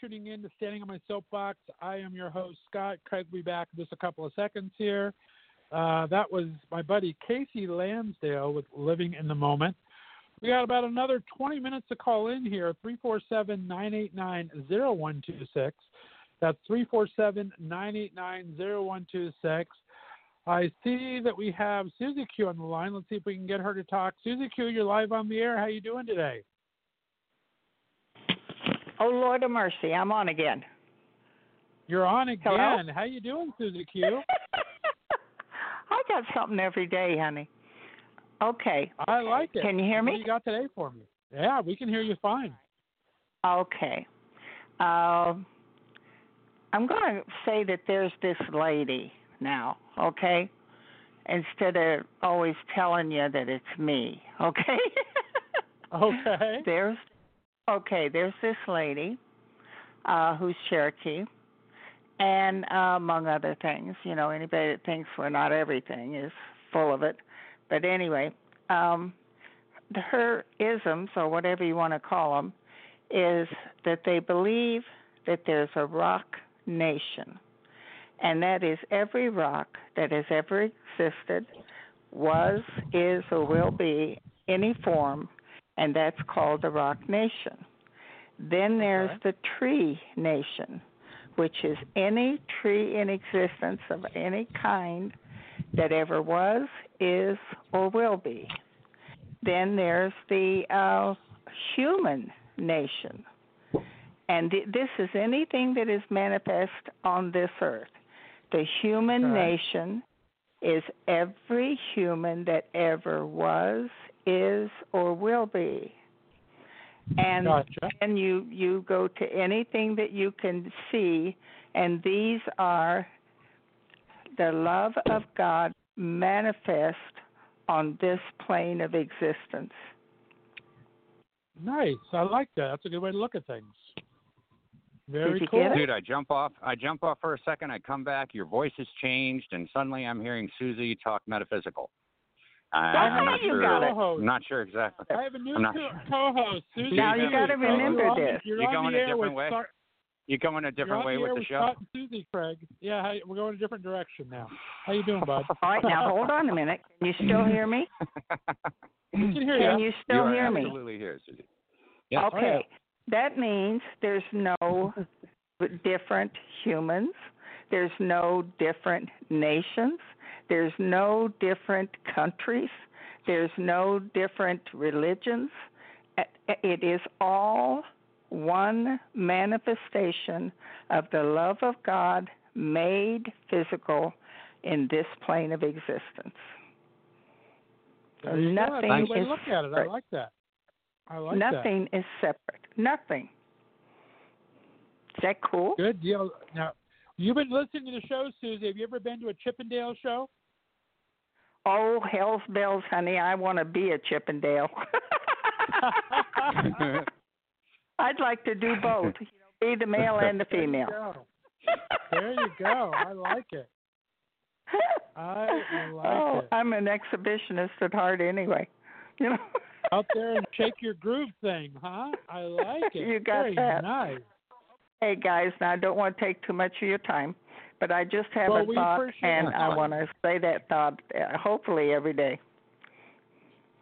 tuning in to Standing on My Soapbox. I am your host, Scott. Craig will be back in just a couple of seconds here. Uh, that was my buddy Kasey Lansdale with Living in the Moment. We got about another 20 minutes to call in here, 347 989 0126. That's 347 989 0126. I see that we have Susie Q on the line. Let's see if we can get her to talk. Susie Q, you're live on the air. How are you doing today? Oh Lord of mercy, I'm on again. You're on Hello? again. How you doing, Susie Q? I got something every day, honey. Okay. I like it. Can you hear What me? do you got today for me? Yeah, we can hear you fine. Okay. Um I'm going to say that there's this lady now, okay? Instead of always telling you that it's me, okay? Okay. there's okay, there's this lady uh who's Cherokee and uh, among other things, you know, anybody that thinks we're not everything is full of it. But anyway, um her isms or whatever you want to call them is that they believe that there's a rock nation. And that is every rock that has ever existed, was, is, or will be any form, and that's called the rock nation. Then there's Okay. the tree nation, which is any tree in existence of any kind that ever was, is, or will be. Then there's the uh, human nation. And th- this is anything that is manifest on this earth. The human Okay. nation is every human that ever was, is, or will be. and Gotcha. then you you go to anything that you can see, and these are the love of God manifest on this plane of existence. Nice. I like that. That's a good way to look at things. Very cool. Dude, I jump off. I jump off for a second. I come back. Your voice has changed, and suddenly I'm hearing Susie talk metaphysical. Uh, I'm not you sure. got it. I'm not sure exactly. I have a new I'm not co- sure. co-host, Susie. Now you gotta So remember you're on- this. You're You on going a different way? Star- You going a different way with the with show? Scott and Susie, Craig. Yeah, how, we're going a different direction now. How you doing, bud? All right, now hold on a minute. Can you still hear me? We can hear Can you. you still are hear me? absolutely here, Susie. Yes. Okay. That means there's no different humans. There's no different nations. There's no different countries. There's no different religions. It is all one manifestation of the love of God made physical in this plane of existence. There you go. That's a Nothing good way to is look at it. I separate. like that. I like that. Nothing is separate. Nothing. Is that cool? Good deal. Now, you've been listening to the show, Susie. Have you ever been to a Chippendale show? Oh, hell's bells, honey. I want to be a Chippendale. I'd like to do both. You know, be the male and the female. There you go. There you go. I like it. I like oh, it. I'm an exhibitionist at heart anyway. You know. Out there and shake your groove thing, huh? I like it. You got Very that. nice. Hey guys, now I don't want to take too much of your time, but I just have Well, a thought, and. I want to say that thought uh, hopefully every day.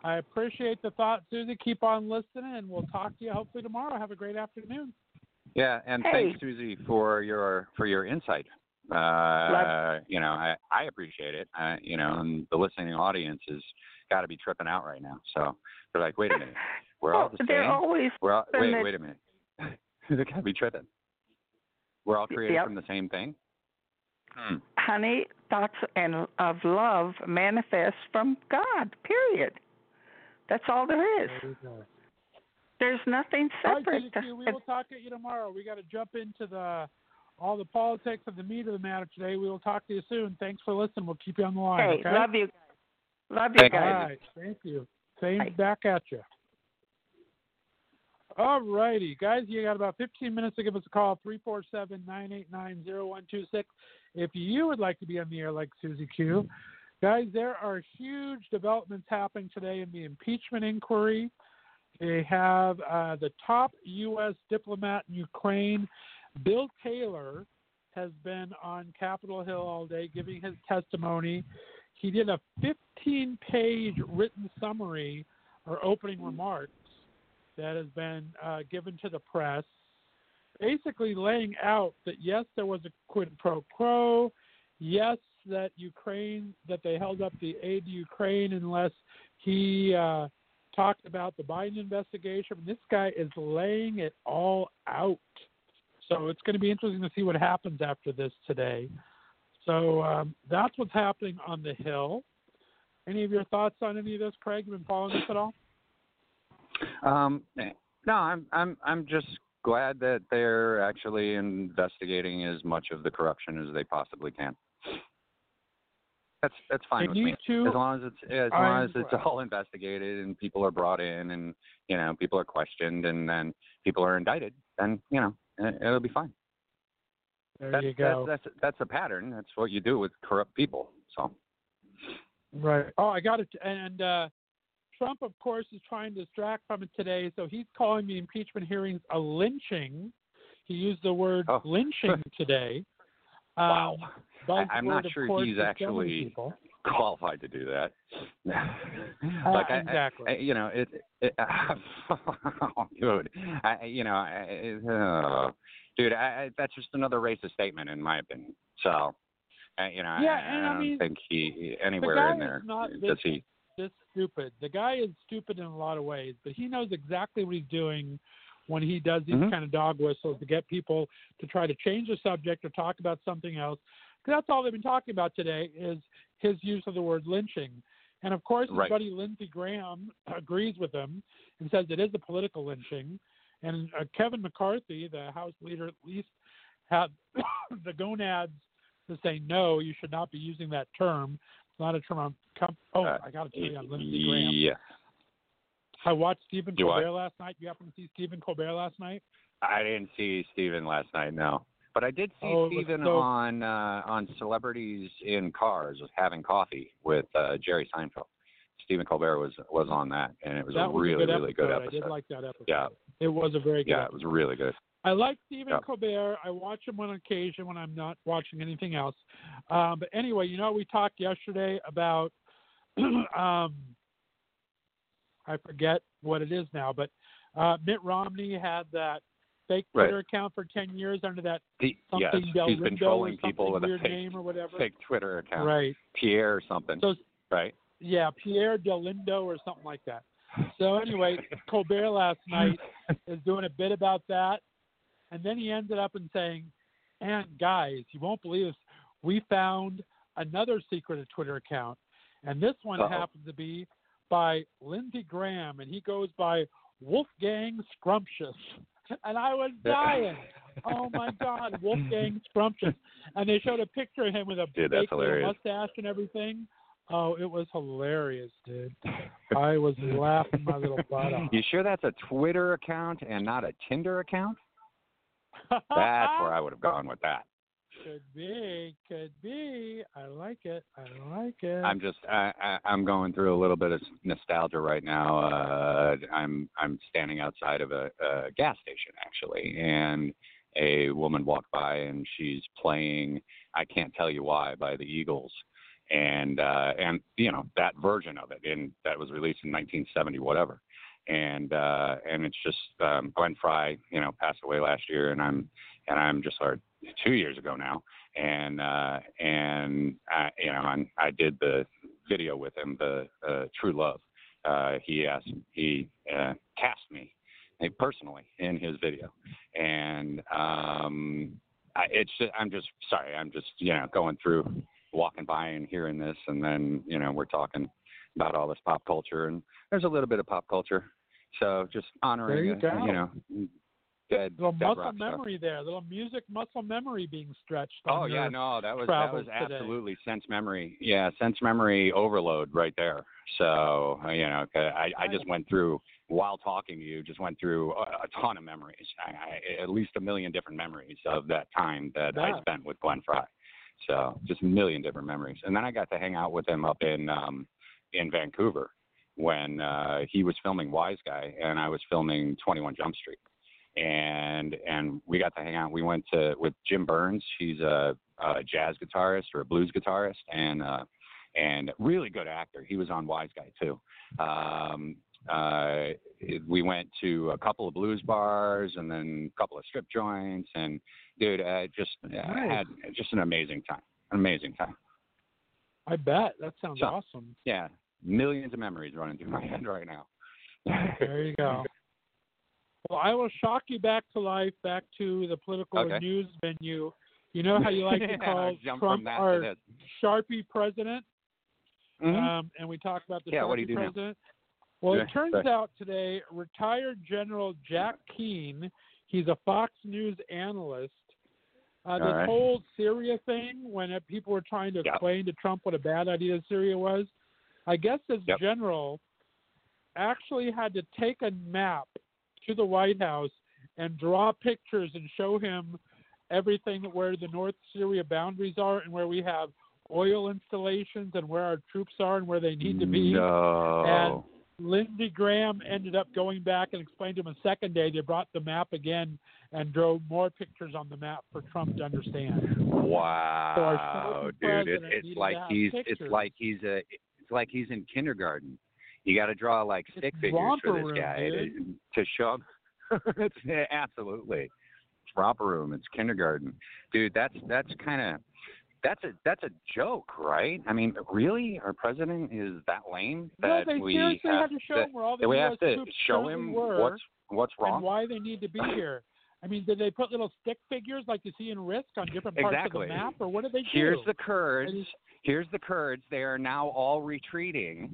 I appreciate the thought, Susie. Keep on listening, and we'll talk to you hopefully tomorrow. Have a great afternoon. Yeah, and Hey. thanks, Susie, for your for your insight. Uh, you know, I I appreciate it. Uh, you know, and the listening audience has got to be tripping out right now. So they're like, wait a minute, we're all the they're always We're all wait wait a minute. they're got to be tripping. We're all created Yep. from the same thing. Hmm. honey, thoughts and of love manifest from God. Period. That's all there is. There. There's nothing separate. Susie Q, we will talk to you tomorrow. We got to jump into the all the politics of the meat of the matter today. We will talk to you soon. Thanks for listening. We'll keep you on the line. Hey, okay? love you guys. Love you Thank you. All guys. right. Thank you. Same Bye. back at you. All righty, guys. You got about 15 minutes to give us a call. 347-989-0126. If you would like to be on the air like Susie Q, guys, there are huge developments happening today in the impeachment inquiry. They have uh, the top U.S. diplomat in Ukraine, Bill Taylor, has been on Capitol Hill all day giving his testimony. He did a 15 page written summary or opening remarks that has been uh, given to the press, basically laying out that yes, there was a quid pro quo, yes, that Ukraine, that they held up the aid to Ukraine unless he uh, talked about the Biden investigation. This guy is laying it all out. So it's going to be interesting to see what happens after this today. So um, that's what's happening on the Hill. Any of your thoughts on any of this, Craig? You been following this at all? Um, no, I'm I'm I'm just glad that they're actually investigating as much of the corruption as they possibly can. That's that's fine And with me. as long as it's as I'm long as it's all investigated and people are brought in and you know people are questioned and then people are indicted, then you know it- it'll be fine. There that's, you go. That's, that's that's a pattern. That's what you do with corrupt people. So Right. Oh, I got it. And uh, Trump, of course, is trying to distract from it today. So he's calling the impeachment hearings a lynching. He used the word Oh. lynching today. Um, wow, I, I'm not sure he's for so many actually qualified to do that. Uh, I, exactly. I, you know, it, it oh, dude, I, you know, I, uh, dude, I, that's just another racist statement in my opinion. So, uh, you know, Yeah, I, and I don't mean, think he guy anywhere in is there not does he. This stupid. The guy is stupid in a lot of ways, but he knows exactly what he's doing when he does these Mhm. kind of dog whistles to get people to try to change the subject or talk about something else. Because that's all they've been talking about today is his use of the word lynching. And of course, his buddy Lindsey Graham agrees with him and says it is a political lynching. And uh, Kevin McCarthy, the House leader, at least had the gonads to say no, you should not be using that term. Not a term. I'm com- oh, Uh, I got to tell you on Lindsey Graham. Yeah. I watched Stephen I? Colbert last night. You happen to see Stephen Colbert last night? I didn't see Stephen last night, no. But I did see Oh, Stephen so- on uh, on Celebrities in Cars with having coffee with uh, Jerry Seinfeld. Stephen Colbert was was on that, and it was that a was really a good really good episode. episode. I did like that episode. Yeah. It was a very good yeah, it was really good. I like Stephen Yeah. Colbert. I watch him on occasion when I'm not watching anything else. Um, but anyway, you know, we talked yesterday about, um, I forget what it is now, but uh, Mitt Romney had that fake Right. Twitter account for 10 years under that He, yes, something Del he's been trolling people with a fake, name or whatever. fake Twitter account, Right. Pierre or something, So right? yeah, Pierre Delindo or something like that. So anyway, Colbert last night is doing a bit about that, and then he ended up in saying, "And guys, you won't believe this. We found another secret Twitter account, and this one Uh-oh. happens to be by Lindsey Graham, and he goes by Wolfgang Scrumptious." And I was dying. oh my God, Wolfgang Scrumptious! And they showed a picture of him with a Dude, that's fake little hilarious. mustache and everything. Oh, it was hilarious, dude. I was laughing my little butt off. You sure that's a Twitter account and not a Tinder account? That's where I would have gone with that. Could be, could be. I like it. I like it. I'm just I, I I'm going through a little bit of nostalgia right now. Uh I'm I'm standing outside of a, a gas station actually and a woman walked by and she's playing I can't tell you why by the Eagles and uh and you know that version of it and that was released in 1970 whatever and uh and it's just um Glenn Frey you know passed away last year and I'm and I'm just or two years ago now and uh and I, you know and I did the video with him the uh, True Love. Uh he asked he uh cast me uh, personally in his video and um I, it's just, I'm just sorry I'm just you know going through walking by and hearing this and then you know we're talking about all this pop culture and there's a little bit of pop culture so just honoring There you go. you know dead, little dead muscle rock stuff. memory there. Little music muscle memory being stretched. Oh yeah, no, that was that travels was today. absolutely sense memory. Yeah, sense memory overload right there. So uh, you know, 'cause I I just went through while talking to you, just went through a, a ton of memories. I, I, at least a million different memories of that time that I spent with Glenn Frey. So just a million different memories. And then I got to hang out with him up in um in Vancouver when uh he was filming Wise Guy and I was filming 21 Jump Street and and we got to hang out. We went to with Jim Byrnes. He's a, a jazz guitarist or a blues guitarist, and uh, and really good actor. He was on Wise Guy too. Um, uh, we went to a couple of blues bars and then a couple of strip joints, and dude, uh, just uh, Nice. had just an amazing time. An amazing time. I bet that sounds So- awesome. Yeah, millions of memories running through my head right now. There you go. Well, I will shock you back to life, back to the political Okay. news venue. You know how you like to call jump Trump from that our. Sharpie president? Mhm. um, and we talked about the Yeah, Sharpie what do you do now? Well, it turns sorry. out today, retired General Jack Keane, he's a Fox News analyst. Uh, this right. whole Syria thing, when people were trying to Yep. explain to Trump what a bad idea Syria was, I guess this Yep. general actually had to take a map to the White House and draw pictures and show him everything where the North Syria boundaries are and where we have oil installations and where our troops are and where they need to be. No. And Lindsey Graham ended up going back and explained to him a second day. They brought the map again and drew more pictures on the map for Trump to understand. Wow, Sharpie dude, it, it's like he's pictures. it's like he's a it's like he's in kindergarten. You got to draw like It's stick figures for this room, guy to, dude. to show. it's yeah, absolutely it's romper room. It's kindergarten, dude. That's that's kind of that's a that's a joke, right? I mean, really, our president is that lame No, that they we seriously have to show to, him where all the that we have to show him what's what's wrong. and why they need to be here. I mean, did they put little stick figures like you see in Risk on different parts Exactly. of the map, or what did they do? Here's the Kurds. Here's the Kurds. They are now all retreating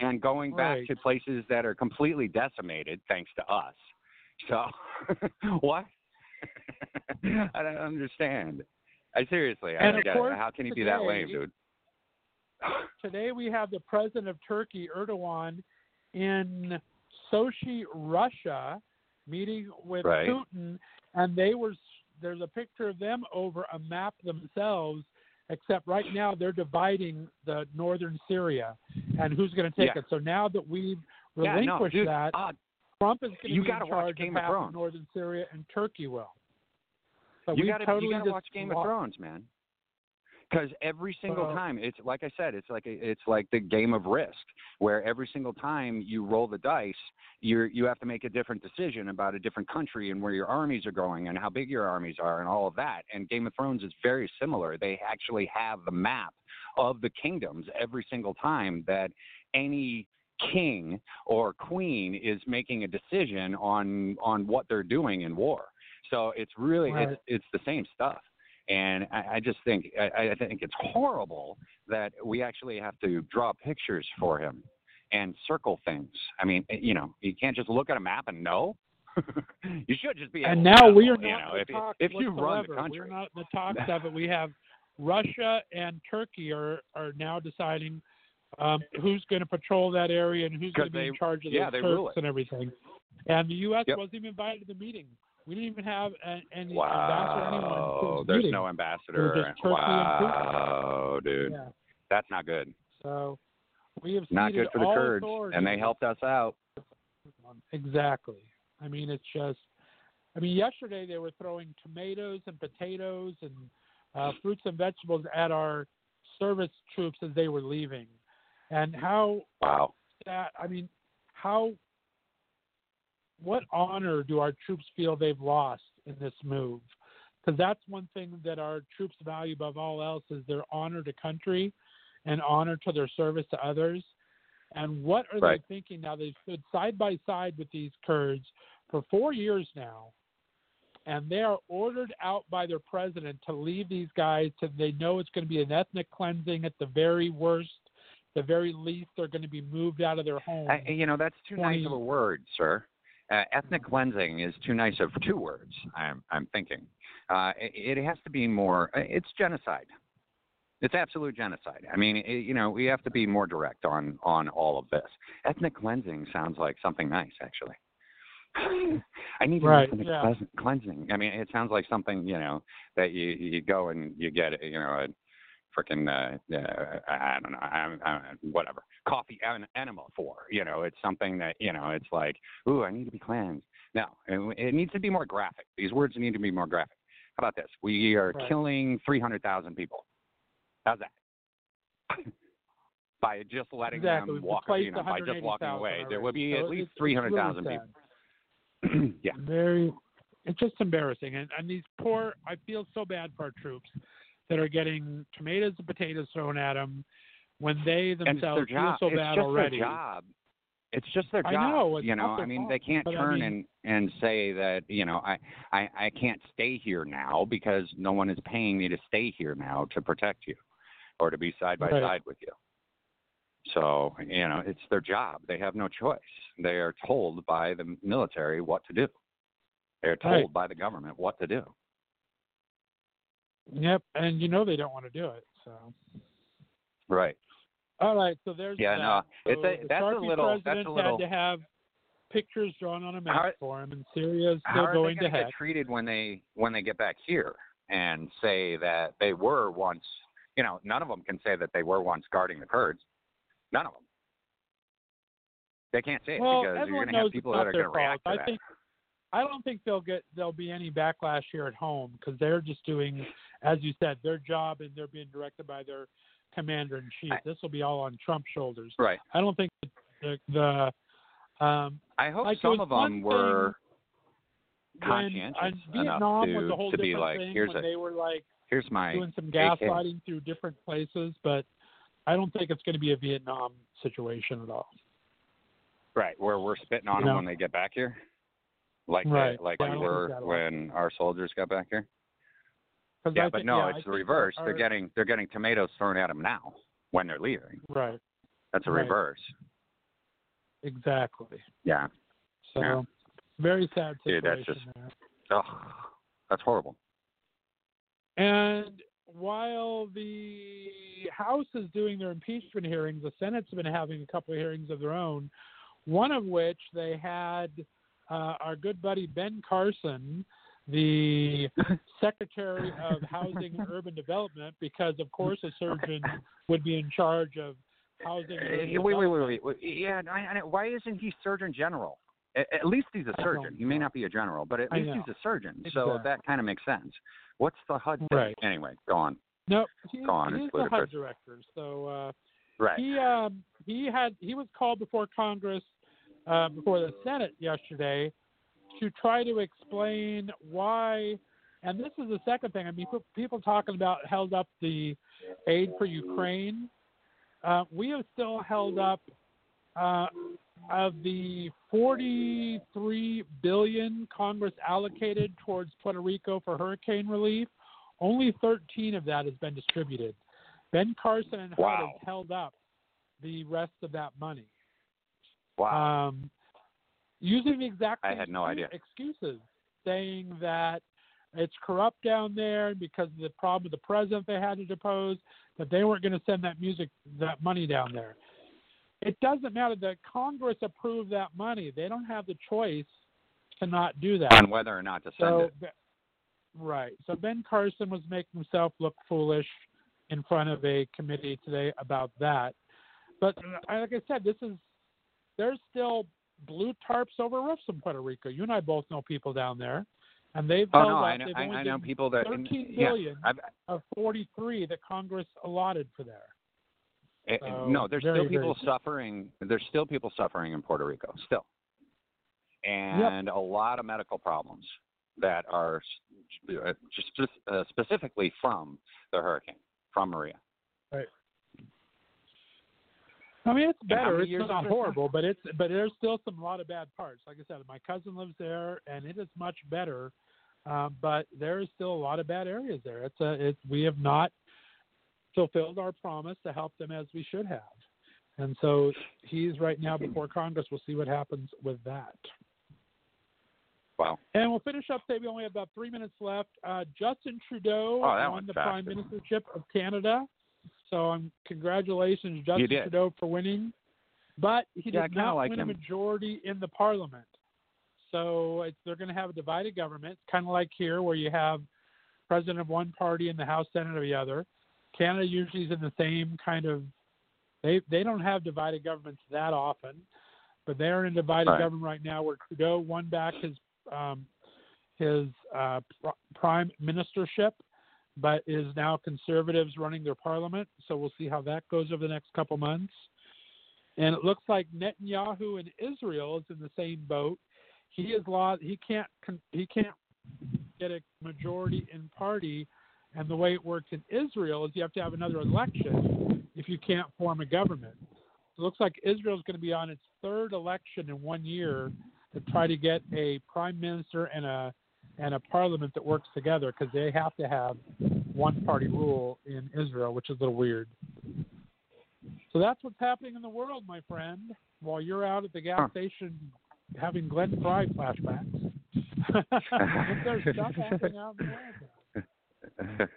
and going back Right. to places that are completely decimated thanks to us. So, what? I don't understand. I seriously, I don't get it. How can you be that lame, dude? Today we have the president of Turkey, Erdogan, in Sochi, Russia, meeting with Right. Putin, and they were. There's a picture of them over a map themselves. Except right now they're dividing the northern Syria, and who's going to take Yeah. it. So now that we've yeah, no, relinquished dude. that, uh, Trump is going to be in charge Game of of half northern Syria, and Turkey will. So you we've gotta totally you gotta watch Game of Thrones, man. Because every single Uh, time, it's like I said, it's like a, it's like the game of Risk, where every single time you roll the dice, you you have to make a different decision about a different country and where your armies are going and how big your armies are and all of that. And Game of Thrones is very similar. They actually have the map of the kingdoms every single time that any king or queen is making a decision on on what they're doing in war. So it's really Right. it's it's the same stuff. And I, I just think I, I think it's horrible that we actually have to draw pictures for him and circle things. I mean, eh, you know, you can't just look at a map and know. you should just be. And now know, we are you not know, if, talks if you run the country. We're not in the talks of it. We have Russia and Turkey are are now deciding um, who's going to patrol that area and who's going to be in charge of yeah, the they Turks and everything. And the U.S. Yep. wasn't even invited to the meeting. We didn't even have a, any ambassador or anyone. to Wow, there's meeting. no ambassador. just Turkey and Putin. Wow, dude, Yeah. that's not good. So we have Not good for the Kurds, and they helped us out. Exactly. I mean, it's just. I mean, yesterday they were throwing tomatoes and potatoes and uh, fruits and vegetables at our service troops as they were leaving, and how Wow. that. I mean, how. What honor do our troops feel they've lost in this move? Because that's one thing that our troops value above all else is their honor to country, and honor to their service to others. And what are Right. they thinking now? They've stood side by side with these Kurds for four years now, and they are ordered out by their president to leave these guys. So they know it's going to be an ethnic cleansing at the very worst. The very least, they're going to be moved out of their homes. I, you know, that's too nice of a word, sir. Uh, ethnic cleansing is too nice of two words. I'm I'm thinking. Uh, it, it has to be more. uh, It's genocide. It's absolute genocide. I mean, it, you know, we have to be more direct on on all of this. Ethnic cleansing sounds like something nice, actually. I need Right, ethnic yeah. cleansing. I mean, it sounds like something you know that you you go and you get you know a freaking uh, uh, I don't know I, I, whatever coffee en- enema for. You know, it's something that you know it's like, ooh, I need to be cleansed. No, it, it needs to be more graphic. These words need to be more graphic. How about this? We are Right. killing 300,000 people. How's that? by just letting exactly. them walk, you know, by just walking 180,000 away, there will be So at least it's really 300,000 people. yeah. very it's just embarrassing and, and these poor i feel so bad for our troops that are getting tomatoes and potatoes thrown at them when they and it's their themselves feel so it's bad just already their job. It's just their job. I know, you know, I mean, fault, they can't but I turn mean- and and say that you know I, I I can't stay here now because no one is paying me to stay here now to protect you or to be side by Right. side with you. So you know, it's their job. They have no choice. They are told by the military what to do. They're told Right. by the government what to do. Yep and you know they don't want to do it so Right. all right so there's Yeah, that. no, it's So a- the that's a little- that's a little- had to have pictures drawn on a map How for him and syria is still going to going to heck get treated when they when they get back here and say that they were once? You know, none of them can say that they were once guarding the Kurds. None of them. They can't say it well because you're going to have people that are going to react to i that. think I don't think they'll get there'll be any backlash here at home because they're just doing, as you said, their job and they're being directed by their commander in chief. This will be all on Trump's shoulders. Right. I don't think the the um, I hope like, some of them were when conscientious on enough Vietnam to was a whole to be different like, thing here's when a they were like here's my doing some AK. gaslighting through different places, but I don't think it's going to be a Vietnam situation at all. right where we're spitting on You them know? when they get back here, like Right. like Yeah, we were when our soldiers got back here. Yeah, I but think- no, yeah, I it's the reverse. our- They're getting they're getting tomatoes thrown at them now when they're leaving. right. That's a Right. reverse. Exactly. Yeah. So Yeah. very sad situation Dude, that's just- there. Oh, that's horrible. And while the House is doing their impeachment hearings, the Senate's been having a couple of hearings of their own. One of which they had uh, our good buddy Ben Carson, the Secretary of Housing and Urban Development, because of course a surgeon would be in charge of housing. And urban Uh, wait, wait, wait, wait, wait. Yeah, I, I, why isn't he Surgeon General? At, at least he's a surgeon. He may not be a general, but at I least know. he's a surgeon. So Exactly. that kind of makes sense. What's the HUD thing? Right. Anyway, go on. No, he, Go on, he's the HUD director. So. Uh, Right. He um he had he was called before Congress uh, before the Senate yesterday to try to explain why. And this is the second thing. I mean, people- talking about held up the aid for Ukraine. Uh, we have still held up uh, of the 43 billion Congress allocated towards Puerto Rico for hurricane relief. Only 13 of that has been distributed. Ben Carson and HUD Wow. has held up the rest of that money. Wow. Um, using the exact I had no idea. excuses, saying that it's corrupt down there because of the problem with the president they had to depose, that they weren't going to send that music that money down there. It doesn't matter that Congress approved that money; they don't have the choice to not do that. on whether or not to send So, it. Right. So Ben Carson was making himself look foolish in front of a committee today about that. But uh, like I said, this is there's still blue tarps over roofs in Puerto Rico. You and I both know people down there, and they've Oh no, up. I know. I, I know people that. Thirteen yeah, billion I've, of 43 that Congress allotted for there. eh, So, no, there's very, still people very- suffering. There's still people suffering in Puerto Rico, still, and a lot of medical problems that are uh, just uh, specifically from the hurricane, from Maria. I mean, it's better. It's not is this now? horrible, but it's but there's still some a lot of bad parts. Like I said, my cousin lives there, and it is much better. Um, but there is still a lot of bad areas there. It's a it's we have not fulfilled our promise to help them as we should have, and so he's right now before Congress. We'll see what happens with that. Wow. And we'll finish up today. We only have about three minutes left. Uh, Justin Trudeau Oh, that won the fast. prime ministership of Canada. So um, congratulations, Justin. Trudeau, for winning. But he Yeah, did not like win him. a majority in the parliament. So it's, they're going to have a divided government, kind of like here, where you have president of one party and the House Senate of the other. Canada usually is in the same kind of. They they don't have divided governments that often, but they're in a divided Right. government right now, where Trudeau won back his um, his uh, pr- prime ministership, but is now conservatives running their parliament. So we'll see how that goes over the next couple months. And it looks like Netanyahu in Israel is in the same boat. He is law. He can't. He can't get a majority in party. And the way it works in Israel is you have to have another election if you can't form a government. It looks like Israel is going to be on its third election in one year to try to get a prime minister and a and a parliament that works together because they have to have one party rule in Israel, which is a little weird. So that's what's happening in the world, my friend. While you're out at the gas station having Glenn Frey flashbacks, there's stuff happening out in the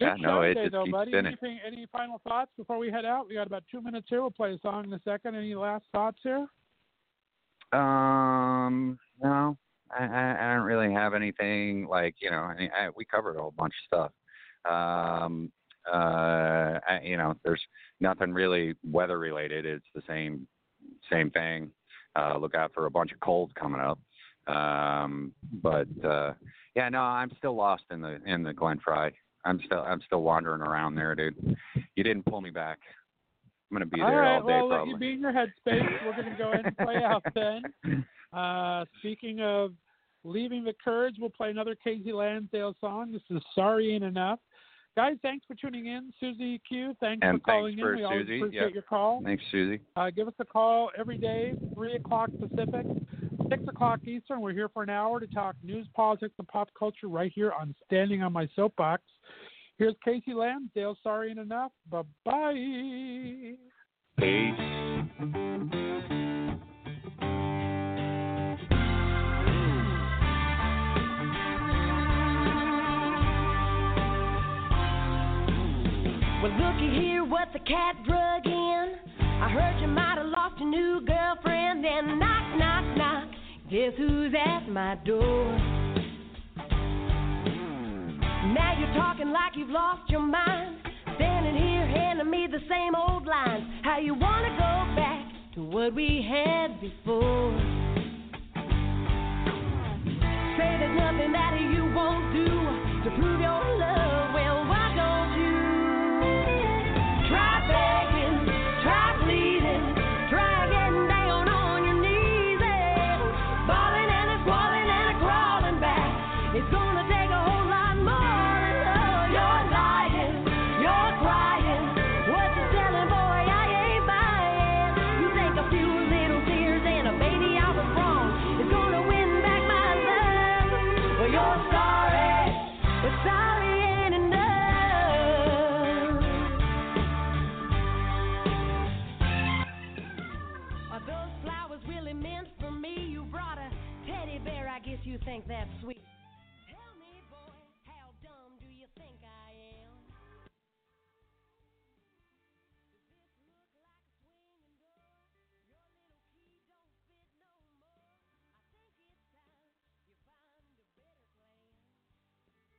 yeah, Good no, it today, though, buddy. Anything, any final thoughts before we head out? We got about two minutes here. We'll play a song in a second. Any last thoughts here? Um, no, I, I, I don't really have anything like you know. I, I, we covered a whole bunch of stuff. Um, uh, I, you know, there's nothing really weather related. It's the same same thing. Uh, look out for a bunch of colds coming up. Um, but uh, yeah, no, I'm still lost in the in the Glenn Frey. I'm still I'm still wandering around there, dude. You didn't pull me back. I'm gonna be all there right, all day well, let you be in your headspace. We're to go ahead and play out then. Uh, speaking of leaving the Kurds, we'll play another Kasey Lansdale song. This is Sorry Ain't Enough. Guys, thanks for tuning in. Susie Q, thanks And for calling thanks for in. We always appreciate Yep. your call. Thanks, Susie. Uh, give us a call every day, 3 o'clock Pacific, 6 o'clock Eastern. We're here for an hour to talk news, politics, and pop culture right here on Standing on My Soapbox. Here's Kasey Lansdale. Sorry Ain't Enough. Bye bye. Peace. Well, looky here, what the cat drug in. I heard you might have lost your new girlfriend. Then knock, knock, knock. Guess who's at my door? Now you're talking like you've lost your mind. Standing here handing me the same old lines. How you wanna go back to what we had before? Say there's nothing that you won't do to prove your love. Well,